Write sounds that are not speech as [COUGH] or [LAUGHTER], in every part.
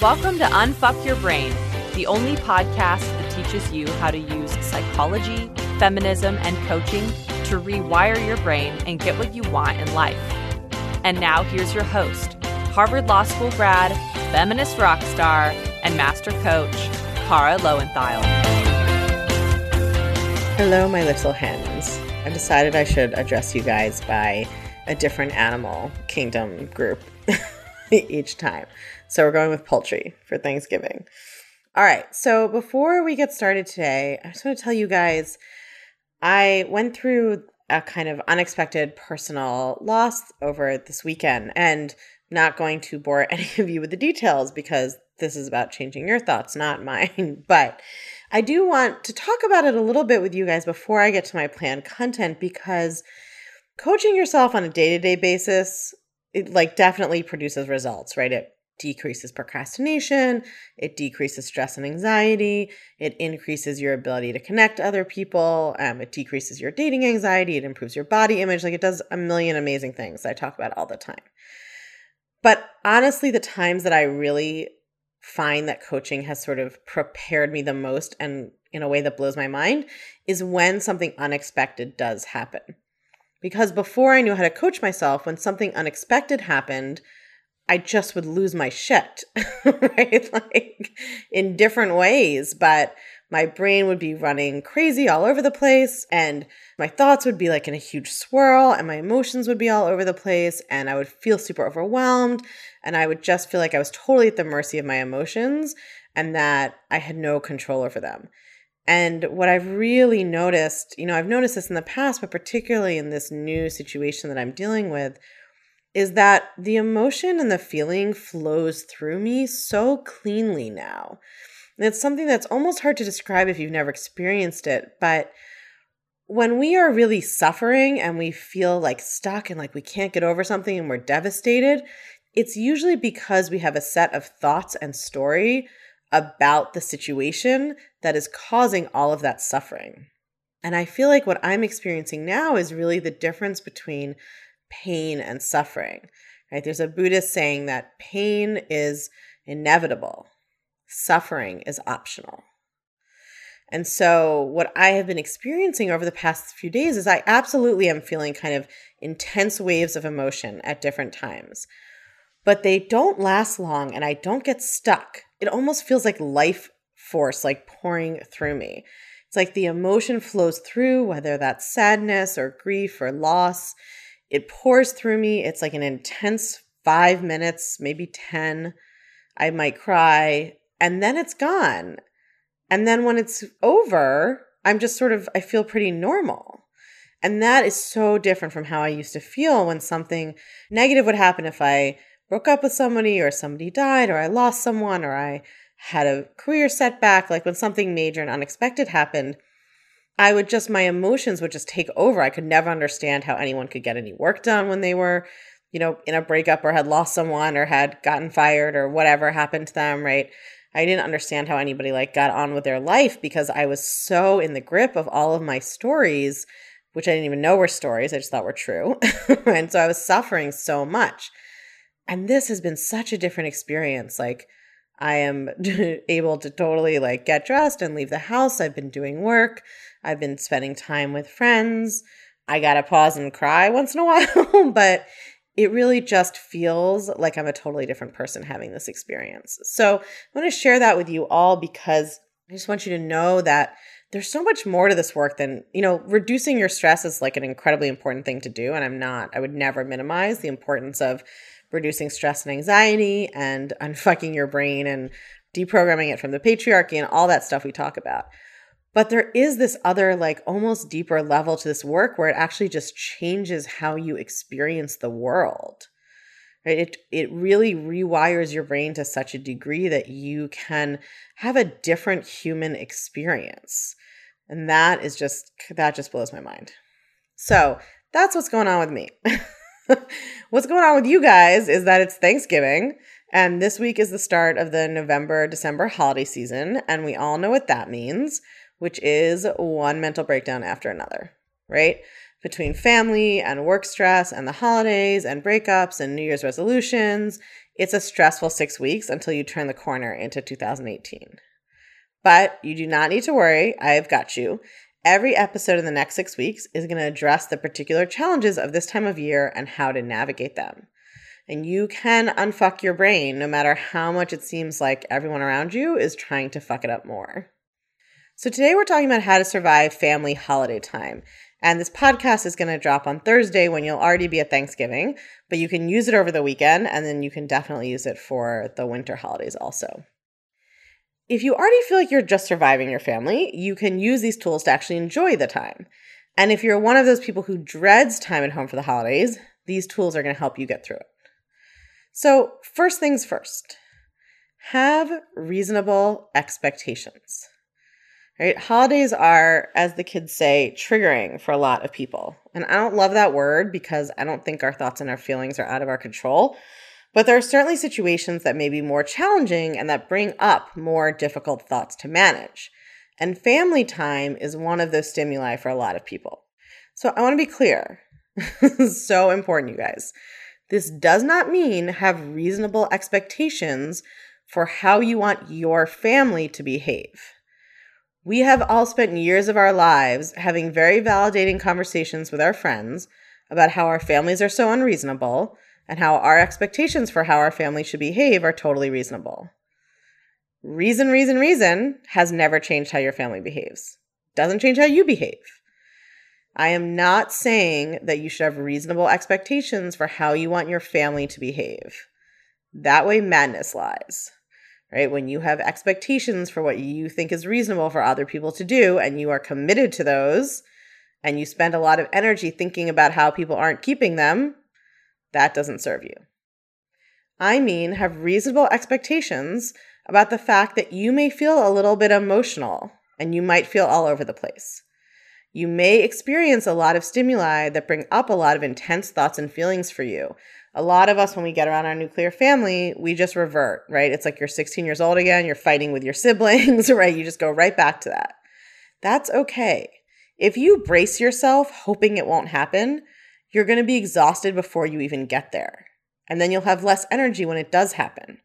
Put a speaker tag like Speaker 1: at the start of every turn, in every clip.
Speaker 1: Welcome to Unfuck Your Brain, the only podcast that teaches you how to use psychology, feminism, and coaching to rewire your brain and get what you want in life. And now here's your host, Harvard Law School grad, feminist rock star, and master coach, Kara Loewentheil.
Speaker 2: Hello, my little hens. I decided I should address you guys by a different animal kingdom group [LAUGHS] each time. So we're going with poultry for Thanksgiving. All right. So before we get started today, I just want to tell you guys I went through a kind of unexpected personal loss over this weekend and not going to bore [LAUGHS] any of you with the details because this is about changing your thoughts, not mine. [LAUGHS] But I do want to talk about it a little bit with you guys before I get to my planned content because coaching yourself on a day-to-day basis it like definitely produces results, right? It decreases procrastination, it decreases stress and anxiety, it increases your ability to connect to other people, um, it decreases your dating anxiety, it improves your body image. Like it does a million amazing things I talk about all the time. But honestly, the times that I really find that coaching has sort of prepared me the most and in a way that blows my mind is when something unexpected does happen. Because before I knew how to coach myself, when something unexpected happened, I just would lose my shit, [LAUGHS] right? Like in different ways, but my brain would be running crazy all over the place and my thoughts would be like in a huge swirl and my emotions would be all over the place and I would feel super overwhelmed and I would just feel like I was totally at the mercy of my emotions and that I had no control over them. And what I've really noticed, you know, I've noticed this in the past, but particularly in this new situation that I'm dealing with, is that the emotion and the feeling flows through me so cleanly now. And it's something that's almost hard to describe if you've never experienced it. But when we are really suffering and we feel like stuck and like we can't get over something and we're devastated, it's usually because we have a set of thoughts and story about the situation that is causing all of that suffering. And I feel like what I'm experiencing now is really the difference between pain and suffering. Right? There's a Buddhist saying that pain is inevitable, suffering is optional. And so, what I have been experiencing over the past few days is I absolutely am feeling kind of intense waves of emotion at different times, but they don't last long and I don't get stuck. It almost feels like life force, like pouring through me. It's like the emotion flows through, whether that's sadness or grief or loss. It pours through me. It's like an intense five minutes, maybe 10. I might cry, and then it's gone. And then when it's over, I'm just sort of, I feel pretty normal. And that is so different from how I used to feel when something negative would happen if I broke up with somebody or somebody died or I lost someone or I had a career setback. Like when something major and unexpected happened, I would just, my emotions would just take over. I could never understand how anyone could get any work done when they were, you know, in a breakup or had lost someone or had gotten fired or whatever happened to them, right? I didn't understand how anybody like got on with their life because I was so in the grip of all of my stories, which I didn't even know were stories. I just thought were true. [LAUGHS] and so I was suffering so much. And this has been such a different experience. Like, I am [LAUGHS] able to totally like get dressed and leave the house. I've been doing work. I've been spending time with friends. I got to pause and cry once in a [LAUGHS] while, but it really just feels like I'm a totally different person having this experience. So I want to share that with you all because I just want you to know that there's so much more to this work than, you know, reducing your stress is like an incredibly important thing to do. And I'm not, I would never minimize the importance of reducing stress and anxiety and unfucking your brain and deprogramming it from the patriarchy and all that stuff we talk about. But there is this other, like almost deeper level to this work where it actually just changes how you experience the world. Right? It it really rewires your brain to such a degree that you can have a different human experience. And that is just that just blows my mind. So that's what's going on with me. [LAUGHS] [LAUGHS] What's going on with you guys is that it's Thanksgiving, and this week is the start of the November December holiday season, and we all know what that means, which is one mental breakdown after another, right? Between family and work stress and the holidays and breakups and New Year's resolutions, It's a stressful six weeks until you turn the corner into 2018. But you do not need to worry. I have got you. Every episode in the next six weeks is going to address the particular challenges of this time of year and how to navigate them. And you can unfuck your brain no matter how much it seems like everyone around you is trying to fuck it up more. So, today we're talking about how to survive family holiday time. And this podcast is going to drop on Thursday when you'll already be at Thanksgiving, but you can use it over the weekend and then you can definitely use it for the winter holidays also. If you already feel like you're just surviving your family, you can use these tools to actually enjoy the time. And if you're one of those people who dreads time at home for the holidays, these tools are going to help you get through it. So, first things first, have reasonable expectations. Right? Holidays are, as the kids say, triggering for a lot of people. And I don't love that word because I don't think our thoughts and our feelings are out of our control. But there are certainly situations that may be more challenging and that bring up more difficult thoughts to manage. And family time is one of those stimuli for a lot of people. So I want to be clear. [LAUGHS] so important, you guys. This does not mean have reasonable expectations for how you want your family to behave. We have all spent years of our lives having very validating conversations with our friends about how our families are so unreasonable and how our expectations for how our family should behave are totally reasonable. Reason, reason, reason has never changed how your family behaves. Doesn't change how you behave. I am not saying that you should have reasonable expectations for how you want your family to behave. That way, madness lies right? When you have expectations for what you think is reasonable for other people to do and you are committed to those and you spend a lot of energy thinking about how people aren't keeping them, that doesn't serve you. I mean, have reasonable expectations about the fact that you may feel a little bit emotional and you might feel all over the place. You may experience a lot of stimuli that bring up a lot of intense thoughts and feelings for you a lot of us, when we get around our nuclear family, we just revert, right? It's like you're 16 years old again, you're fighting with your [LAUGHS] siblings, right? You just go right back to that. That's okay. If you brace yourself hoping it won't happen, you're going to be exhausted before you even get there. And then you'll have less energy when it does happen.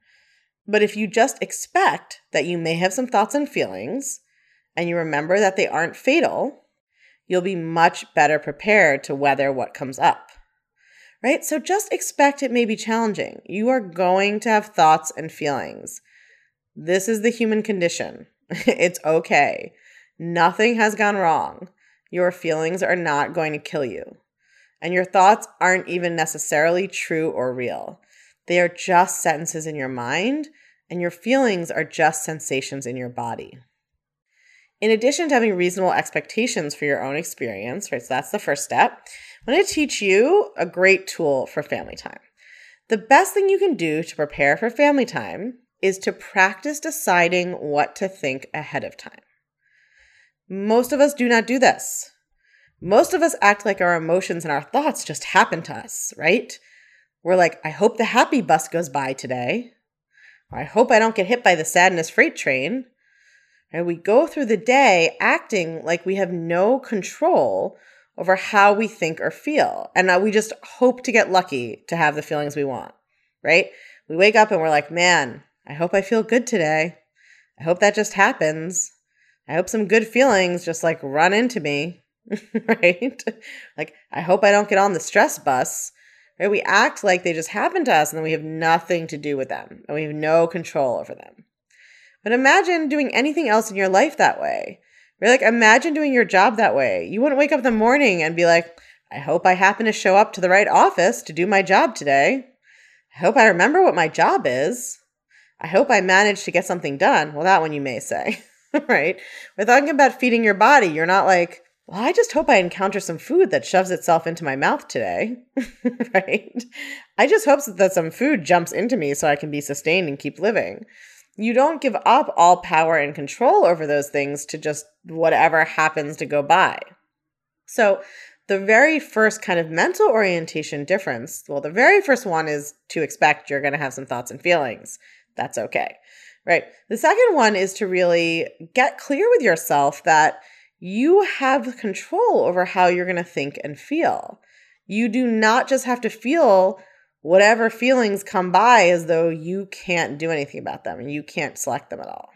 Speaker 2: But if you just expect that you may have some thoughts and feelings, and you remember that they aren't fatal, you'll be much better prepared to weather what comes up right? So just expect it may be challenging. You are going to have thoughts and feelings. This is the human condition. [LAUGHS] it's okay. Nothing has gone wrong. Your feelings are not going to kill you. And your thoughts aren't even necessarily true or real. They are just sentences in your mind, and your feelings are just sensations in your body. In addition to having reasonable expectations for your own experience, right? So that's the first step. I'm going to teach you a great tool for family time. The best thing you can do to prepare for family time is to practice deciding what to think ahead of time. Most of us do not do this. Most of us act like our emotions and our thoughts just happen to us, right? We're like, I hope the happy bus goes by today. I hope I don't get hit by the sadness freight train. And we go through the day acting like we have no control over how we think or feel. And we just hope to get lucky to have the feelings we want, right? We wake up and we're like, man, I hope I feel good today. I hope that just happens. I hope some good feelings just like run into me, [LAUGHS] right? Like, I hope I don't get on the stress bus. Right? We act like they just happen to us and then we have nothing to do with them and we have no control over them. But imagine doing anything else in your life that way. You're like, imagine doing your job that way. You wouldn't wake up in the morning and be like, I hope I happen to show up to the right office to do my job today. I hope I remember what my job is. I hope I manage to get something done. Well, that one you may say, [LAUGHS] right? We're talking about feeding your body. You're not like, well, I just hope I encounter some food that shoves itself into my mouth today, [LAUGHS] right? I just hope that some food jumps into me so I can be sustained and keep living you don't give up all power and control over those things to just whatever happens to go by. So, the very first kind of mental orientation difference, well, the very first one is to expect you're going to have some thoughts and feelings. That's okay. Right. The second one is to really get clear with yourself that you have control over how you're going to think and feel. You do not just have to feel whatever feelings come by as though you can't do anything about them and you can't select them at all.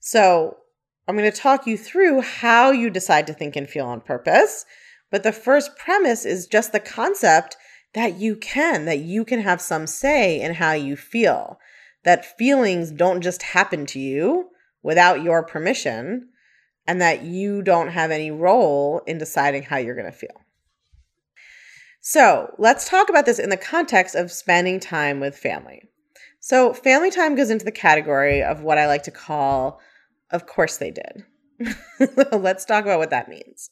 Speaker 2: So, I'm going to talk you through how you decide to think and feel on purpose. But the first premise is just the concept that you can, that you can have some say in how you feel, that feelings don't just happen to you without your permission, and that you don't have any role in deciding how you're going to feel. So let's talk about this in the context of spending time with family. So, family time goes into the category of what I like to call, of course they did. [LAUGHS] let's talk about what that means.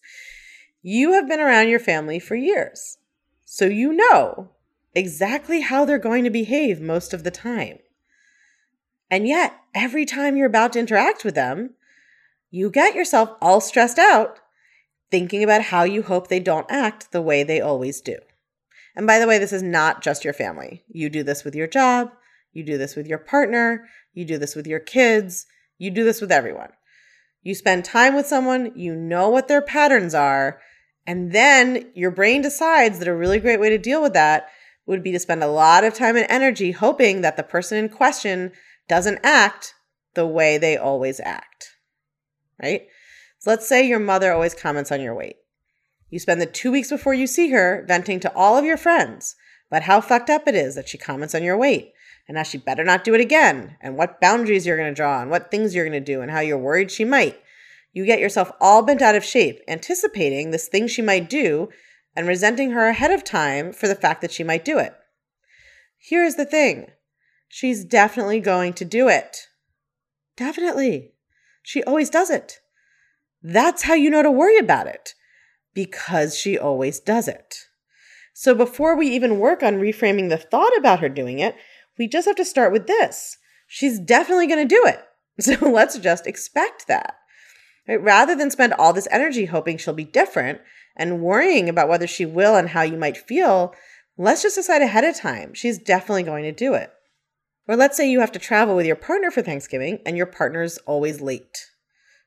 Speaker 2: You have been around your family for years, so you know exactly how they're going to behave most of the time. And yet, every time you're about to interact with them, you get yourself all stressed out thinking about how you hope they don't act the way they always do. And by the way, this is not just your family. You do this with your job, you do this with your partner, you do this with your kids, you do this with everyone. You spend time with someone, you know what their patterns are, and then your brain decides that a really great way to deal with that would be to spend a lot of time and energy hoping that the person in question doesn't act the way they always act. Right? So let's say your mother always comments on your weight. You spend the two weeks before you see her venting to all of your friends about how fucked up it is that she comments on your weight and how she better not do it again and what boundaries you're going to draw and what things you're going to do and how you're worried she might. You get yourself all bent out of shape, anticipating this thing she might do and resenting her ahead of time for the fact that she might do it. Here's the thing she's definitely going to do it. Definitely. She always does it. That's how you know to worry about it, because she always does it. So before we even work on reframing the thought about her doing it, we just have to start with this. She's definitely going to do it. [LAUGHS] So let's just expect that. Right? Rather than spend all this energy hoping she'll be different and worrying about whether she will and how you might feel, let's just decide ahead of time. She's definitely going to do it. Or let's say you have to travel with your partner for Thanksgiving and your partner's always late,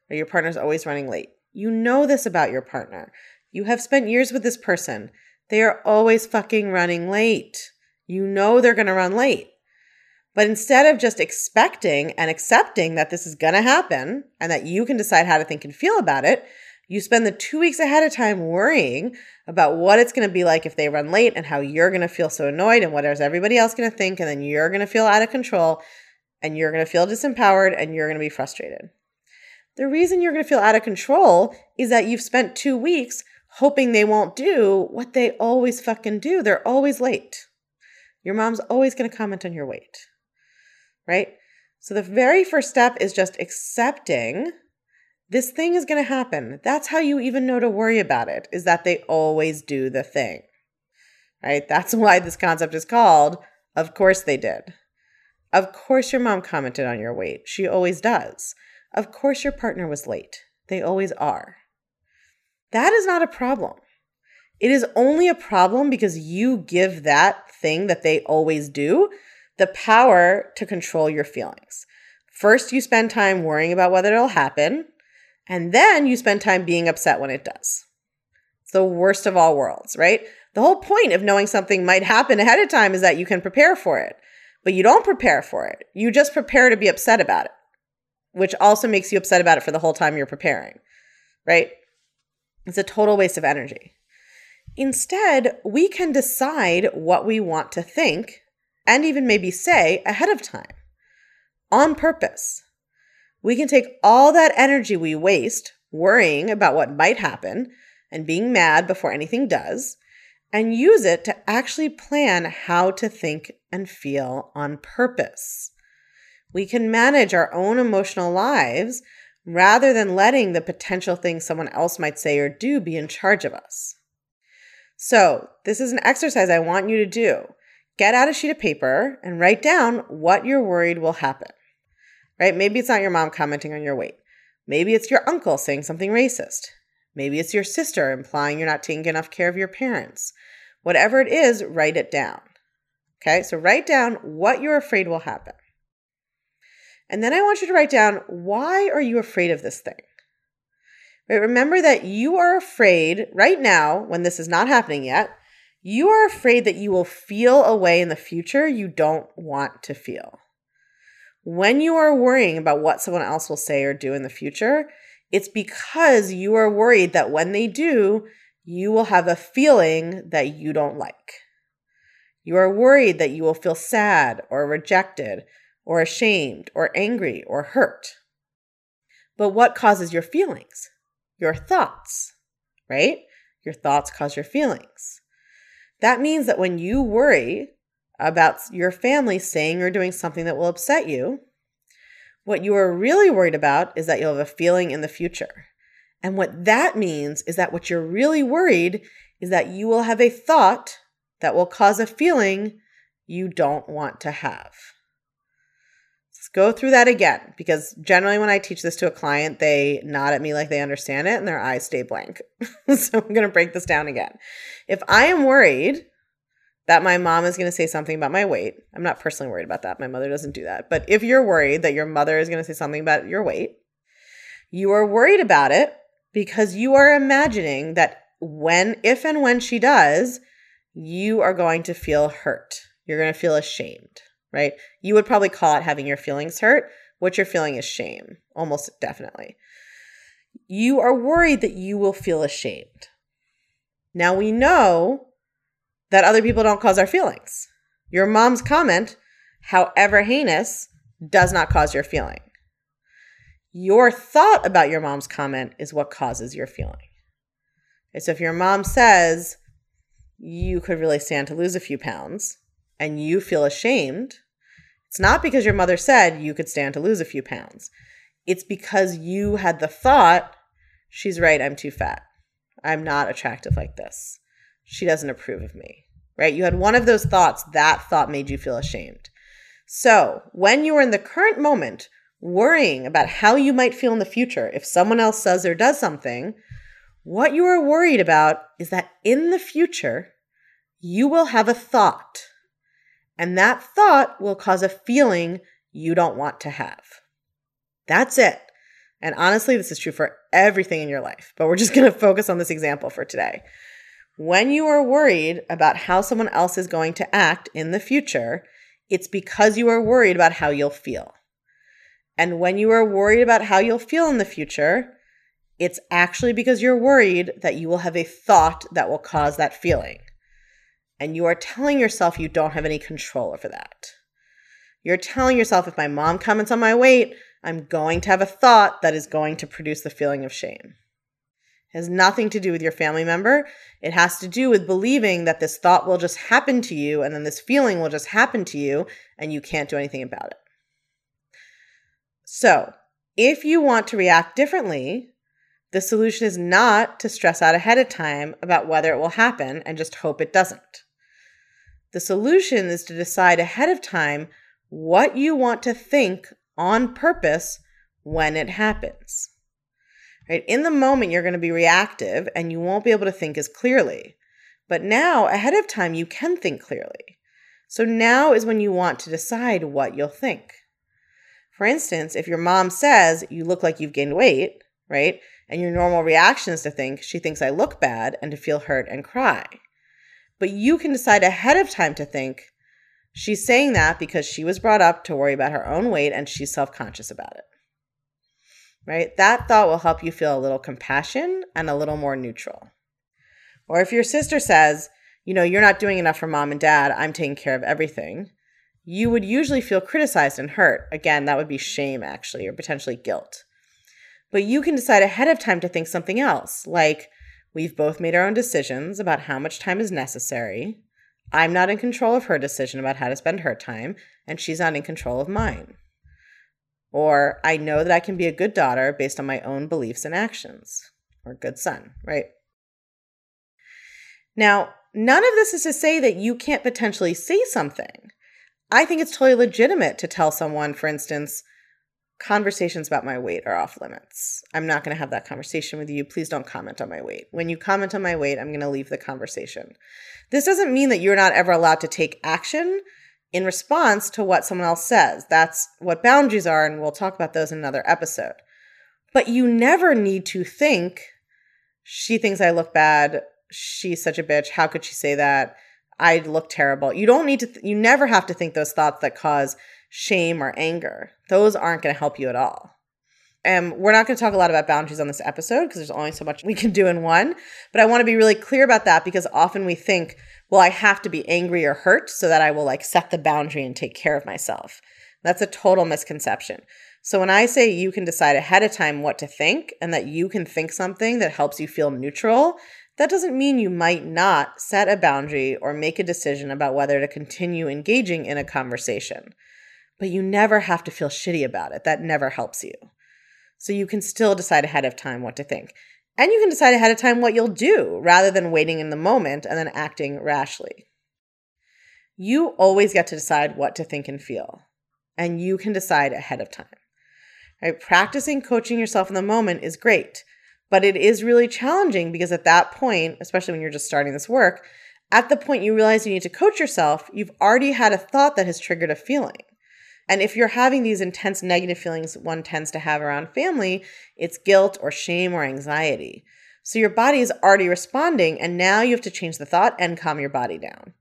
Speaker 2: or your partner's always running late. You know this about your partner. You have spent years with this person. They are always fucking running late. You know they're going to run late. But instead of just expecting and accepting that this is going to happen and that you can decide how to think and feel about it, you spend the two weeks ahead of time worrying about what it's going to be like if they run late and how you're going to feel so annoyed and what is everybody else going to think. And then you're going to feel out of control and you're going to feel disempowered and you're going to be frustrated. The reason you're going to feel out of control is that you've spent two weeks hoping they won't do what they always fucking do. They're always late. Your mom's always going to comment on your weight right? So the very first step is just accepting this thing is going to happen. That's how you even know to worry about it, is that they always do the thing, right? That's [LAUGHS] why this concept is called, of course they did. Of course your mom commented on your weight. She always does. Of course your partner was late. They always are. That is not a problem. It is only a problem because you give that thing that they always do the power to control your feelings. First, you spend time worrying about whether it'll happen, and then you spend time being upset when it does. It's the worst of all worlds, right? The whole point of knowing something might happen ahead of time is that you can prepare for it, but you don't prepare for it. You just prepare to be upset about it, which also makes you upset about it for the whole time you're preparing, right? It's a total waste of energy. Instead, we can decide what we want to think and even maybe say ahead of time on purpose. We can take all that energy we waste worrying about what might happen and being mad before anything does and use it to actually plan how to think and feel on purpose. We can manage our own emotional lives rather than letting the potential things someone else might say or do be in charge of us. So, this is an exercise I want you to do get out a sheet of paper and write down what you're worried will happen. Right? Maybe it's not your mom commenting on your weight. Maybe it's your uncle saying something racist. Maybe it's your sister implying you're not taking enough care of your parents. Whatever it is, write it down. Okay? So write down what you're afraid will happen. And then I want you to write down why are you afraid of this thing? Right? Remember that you are afraid right now when this is not happening yet You are afraid that you will feel a way in the future you don't want to feel. When you are worrying about what someone else will say or do in the future, it's because you are worried that when they do, you will have a feeling that you don't like. You are worried that you will feel sad or rejected or ashamed or angry or hurt. But what causes your feelings? Your thoughts, right? Your thoughts cause your feelings. That means that when you worry about your family saying or doing something that will upset you, what you are really worried about is that you'll have a feeling in the future. And what that means is that what you're really worried is that you will have a thought that will cause a feeling you don't want to have. Let's go through that again because generally when I teach this to a client, they nod at me like they understand it and their eyes stay blank. [LAUGHS] so I'm going to break this down again. If I am worried that my mom is going to say something about my weight, I'm not personally worried about that. My mother doesn't do that. But if you're worried that your mother is going to say something about your weight, you are worried about it because you are imagining that when, if and when she does, you are going to feel hurt. You're going to feel ashamed, right? You would probably call it having your feelings hurt. What you're feeling is shame, almost definitely. You are worried that you will feel ashamed. Now we know that other people don't cause our feelings. Your mom's comment, however heinous, does not cause your feeling. Your thought about your mom's comment is what causes your feeling. Okay, so if your mom says, you could really stand to lose a few pounds and you feel ashamed, it's not because your mother said you could stand to lose a few pounds. It's because you had the thought, she's right, I'm too fat. I'm not attractive like this. She doesn't approve of me, right? You had one of those thoughts, that thought made you feel ashamed. So when you are in the current moment, worrying about how you might feel in the future if someone else says or does something, what you are worried about is that in the future, you will have a thought, and that thought will cause a feeling you don't want to have. That's it. And honestly, this is true for everything in your life, but we're just going to focus on this example for today. When you are worried about how someone else is going to act in the future, it's because you are worried about how you'll feel. And when you are worried about how you'll feel in the future, it's actually because you're worried that you will have a thought that will cause that feeling. And you are telling yourself you don't have any control over that. You're telling yourself if my mom comments on my weight, I'm going to have a thought that is going to produce the feeling of shame. It has nothing to do with your family member. It has to do with believing that this thought will just happen to you and then this feeling will just happen to you and you can't do anything about it. So, if you want to react differently, the solution is not to stress out ahead of time about whether it will happen and just hope it doesn't. The solution is to decide ahead of time what you want to think on purpose when it happens. Right? In the moment, you're going to be reactive and you won't be able to think as clearly. But now, ahead of time, you can think clearly. So now is when you want to decide what you'll think. For instance, if your mom says you look like you've gained weight, right? And your normal reaction is to think she thinks I look bad and to feel hurt and cry. But you can decide ahead of time to think she's saying that because she was brought up to worry about her own weight and she's self conscious about it. Right? That thought will help you feel a little compassion and a little more neutral. Or if your sister says, you know, you're not doing enough for mom and dad, I'm taking care of everything, you would usually feel criticized and hurt. Again, that would be shame, actually, or potentially guilt. But you can decide ahead of time to think something else, like we've both made our own decisions about how much time is necessary. I'm not in control of her decision about how to spend her time, and she's not in control of mine. Or I know that I can be a good daughter based on my own beliefs and actions, or good son, right? Now, none of this is to say that you can't potentially say something. I think it's totally legitimate to tell someone, for instance, conversations about my weight are off limits. I'm not going to have that conversation with you. Please don't comment on my weight. When you comment on my weight, I'm going to leave the conversation. This doesn't mean that you're not ever allowed to take action in response to what someone else says. That's what boundaries are, and we'll talk about those in another episode. But you never need to think, she thinks I look bad, she's such a bitch. How could she say that? I look terrible. You don't need to, th- you never have to think those thoughts that cause shame or anger. Those aren't going to help you at all. And we're not going to talk a lot about boundaries on this episode because there's only so much we can do in one. But I want to be really clear about that because often we think, well, I have to be angry or hurt so that I will like set the boundary and take care of myself. That's a total misconception. So when I say you can decide ahead of time what to think and that you can think something that helps you feel neutral, that doesn't mean you might not set a boundary or make a decision about whether to continue engaging in a conversation. But you never have to feel shitty about it. That never helps you. So you can still decide ahead of time what to think. And you can decide ahead of time what you'll do rather than waiting in the moment and then acting rashly. You always get to decide what to think and feel, and you can decide ahead of time. Right? Practicing coaching yourself in the moment is great, but it is really challenging because at that point, especially when you're just starting this work, at the point you realize you need to coach yourself, you've already had a thought that has triggered a feeling. And if you're having these intense negative feelings one tends to have around family, it's guilt or shame or anxiety. So your body is already responding, and now you have to change the thought and calm your body down.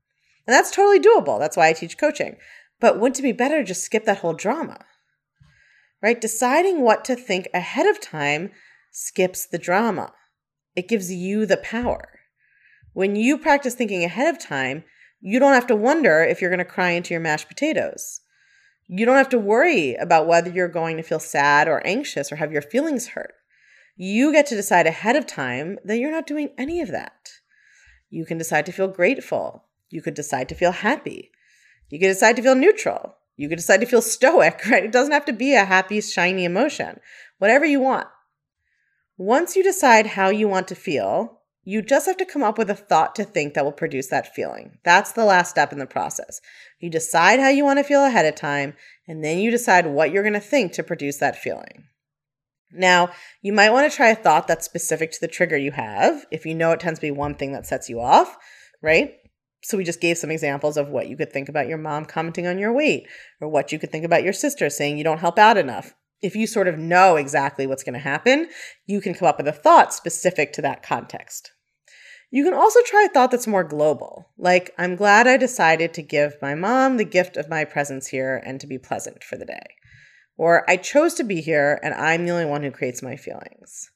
Speaker 2: And that's totally doable. That's why I teach coaching. But wouldn't it be better to just skip that whole drama? right? Deciding what to think ahead of time skips the drama. It gives you the power. When you practice thinking ahead of time, you don't have to wonder if you're going to cry into your mashed potatoes. You don't have to worry about whether you're going to feel sad or anxious or have your feelings hurt. You get to decide ahead of time that you're not doing any of that. You can decide to feel grateful. You could decide to feel happy. You can decide to feel neutral. You can decide to feel stoic, [LAUGHS] right? It doesn't have to be a happy, shiny emotion, whatever you want. Once you decide how you want to feel, you just have to come up with a thought to think that will produce that feeling. That's the last step in the process. You decide how you want to feel ahead of time, and then you decide what you're going to think to produce that feeling. Now, you might want to try a thought that's specific to the trigger you have. If you know it tends to be one thing that sets you off, right? so we just gave some examples of what you could think about your mom commenting on your weight or what you could think about your sister saying you don't help out enough. If you sort of know exactly what's going to happen, you can come up with a thought specific to that context. You can also try a thought that's more global, like, I'm glad I decided to give my mom the gift of my presence here and to be pleasant for the day. Or, I chose to be here and I'm the only one who creates my feelings.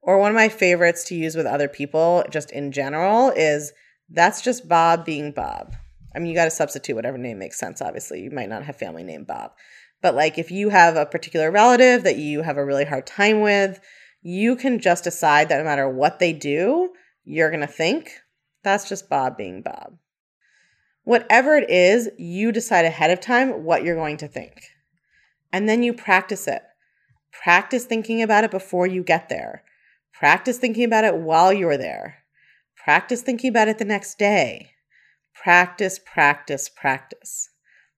Speaker 2: Or, one of my favorites to use with other people, just in general, is that's just Bob being Bob. I mean, you got to substitute whatever name makes sense, obviously. You might not have family named Bob. But like if you have a particular relative that you have a really hard time with, you can just decide that no matter what they do, you're going to think that's just Bob being Bob. Whatever it is, you decide ahead of time what you're going to think. And then you practice it. Practice thinking about it before you get there. Practice thinking about it while you're there. Practice thinking about it the next day. Practice, practice, practice.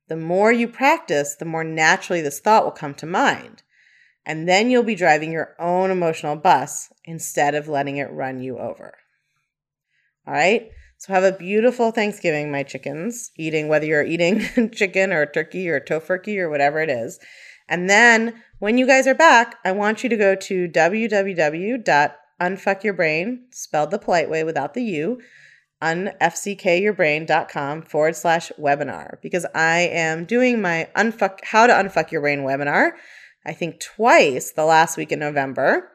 Speaker 2: The more you practice, the more naturally this thought will come to mind. And then you'll be driving your own emotional bus instead of letting it run you over. All right? So have a beautiful Thanksgiving, my chickens, eating whether you're eating [LAUGHS] chicken or turkey or tofurkey or whatever it is. And then when you guys are back, I want you to go to www unfuck spelled the polite way without the U, unfckyourbrain.com forward slash webinar because I am doing my unfuck how to unfuck your brain webinar, I think twice the last week in November.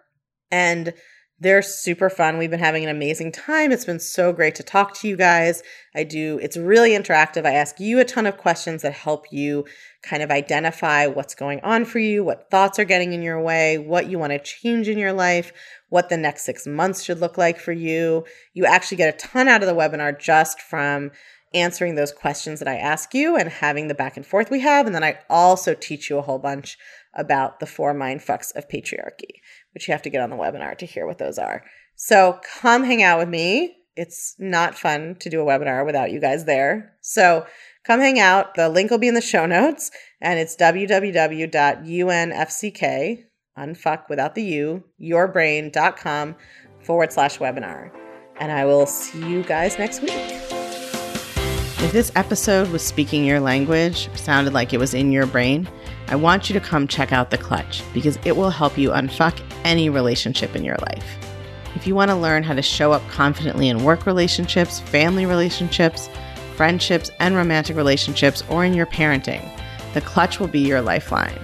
Speaker 2: And they're super fun. We've been having an amazing time. It's been so great to talk to you guys. I do, it's really interactive. I ask you a ton of questions that help you kind of identify what's going on for you, what thoughts are getting in your way, what you want to change in your life, what the next six months should look like for you. You actually get a ton out of the webinar just from answering those questions that I ask you and having the back and forth we have. And then I also teach you a whole bunch about the four mind fucks of patriarchy which you have to get on the webinar to hear what those are. So come hang out with me. It's not fun to do a webinar without you guys there. So come hang out. The link will be in the show notes, and it's www.unfck, unfuck without the U, yourbrain.com forward slash webinar. And I will see you guys next week. If this episode was speaking your language, sounded like it was in your brain, I want you to come check out The Clutch because it will help you unfuck any relationship in your life. If you want to learn how to show up confidently in work relationships, family relationships, friendships, and romantic relationships, or in your parenting, the clutch will be your lifeline.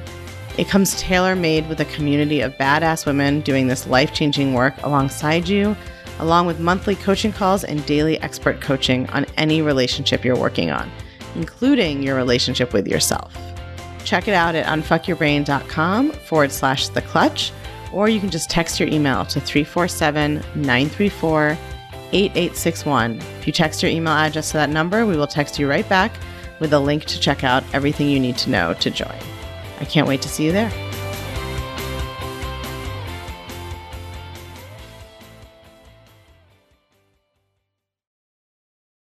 Speaker 2: It comes tailor made with a community of badass women doing this life changing work alongside you, along with monthly coaching calls and daily expert coaching on any relationship you're working on, including your relationship with yourself. Check it out at unfuckyourbrain.com forward slash the clutch, or you can just text your email to 347 934 8861. If you text your email address to that number, we will text you right back with a link to check out everything you need to know to join. I can't wait to see you there.